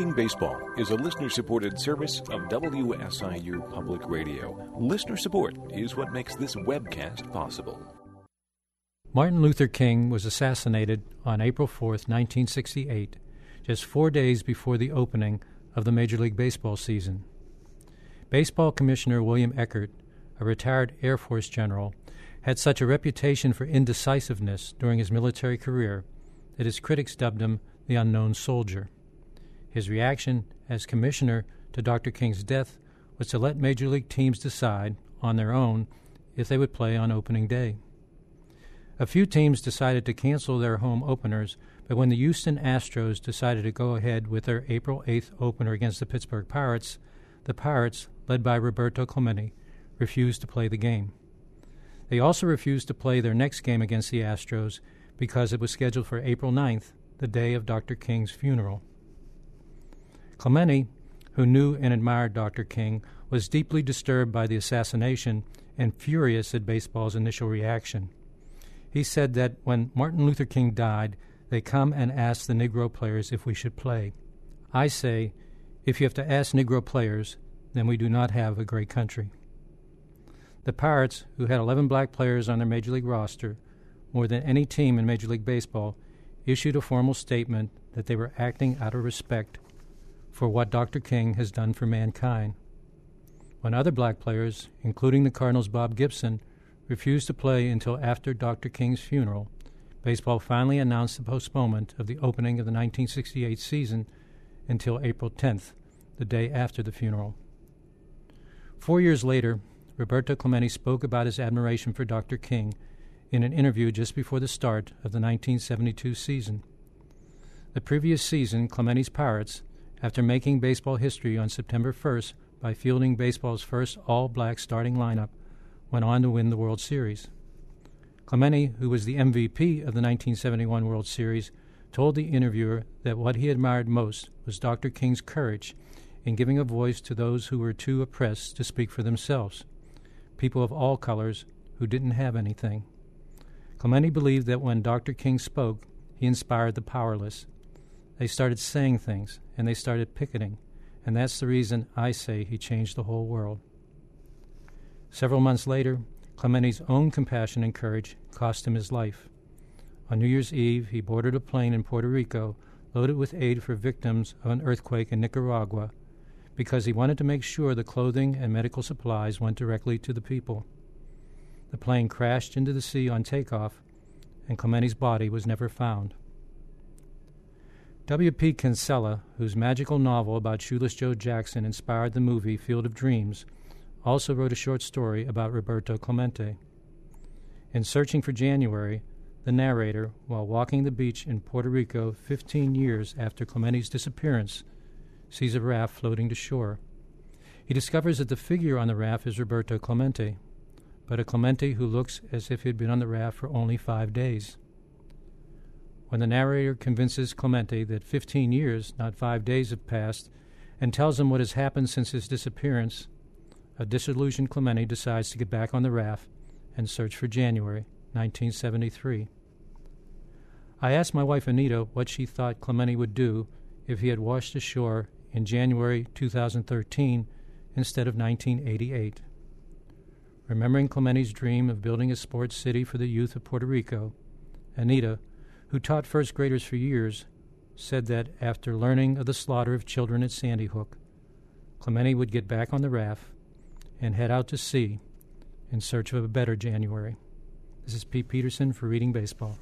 Reading Baseball is a listener supported service of WSIU Public Radio. Listener support is what makes this webcast possible. Martin Luther King was assassinated on April 4, 1968, just four days before the opening of the Major League Baseball season. Baseball Commissioner William Eckert, a retired Air Force general, had such a reputation for indecisiveness during his military career that his critics dubbed him the unknown soldier. His reaction as commissioner to Dr. King's death was to let major league teams decide, on their own, if they would play on opening day. A few teams decided to cancel their home openers, but when the Houston Astros decided to go ahead with their April 8th opener against the Pittsburgh Pirates, the Pirates, led by Roberto Clemente, refused to play the game. They also refused to play their next game against the Astros because it was scheduled for April 9th, the day of Dr. King's funeral. Clemente, who knew and admired Dr. King, was deeply disturbed by the assassination and furious at baseball's initial reaction. He said that when Martin Luther King died, they come and ask the Negro players if we should play. I say, if you have to ask Negro players, then we do not have a great country. The Pirates, who had 11 black players on their Major League roster, more than any team in Major League Baseball, issued a formal statement that they were acting out of respect for what Dr. King has done for mankind. When other black players, including the Cardinals' Bob Gibson, refused to play until after Dr. King's funeral, baseball finally announced the postponement of the opening of the 1968 season until April 10th, the day after the funeral. Four years later, Roberto Clemente spoke about his admiration for Dr. King in an interview just before the start of the 1972 season. The previous season, Clemente's Pirates, after making baseball history on September 1st by fielding baseball's first all black starting lineup, went on to win the World Series. Clemente, who was the MVP of the 1971 World Series, told the interviewer that what he admired most was Dr. King's courage in giving a voice to those who were too oppressed to speak for themselves, people of all colors who didn't have anything. Clemente believed that when Dr. King spoke, he inspired the powerless. They started saying things, and they started picketing, and that's the reason I say he changed the whole world. Several months later, Clemente's own compassion and courage cost him his life. On New Year's Eve, he boarded a plane in Puerto Rico loaded with aid for victims of an earthquake in Nicaragua because he wanted to make sure the clothing and medical supplies went directly to the people. The plane crashed into the sea on takeoff, and Clemente's body was never found. W.P. Kinsella, whose magical novel about Shoeless Joe Jackson inspired the movie Field of Dreams, also wrote a short story about Roberto Clemente. In Searching for January, the narrator, while walking the beach in Puerto Rico 15 years after Clemente's disappearance, sees a raft floating to shore. He discovers that the figure on the raft is Roberto Clemente, but a Clemente who looks as if he had been on the raft for only five days. When the narrator convinces Clemente that 15 years, not five days, have passed, and tells him what has happened since his disappearance, a disillusioned Clemente decides to get back on the raft and search for January 1973. I asked my wife Anita what she thought Clemente would do if he had washed ashore in January 2013 instead of 1988. Remembering Clemente's dream of building a sports city for the youth of Puerto Rico, Anita, who taught first graders for years, said that after learning of the slaughter of children at Sandy Hook, Clemente would get back on the raft and head out to sea in search of a better January. This is Pete Peterson for Reading Baseball.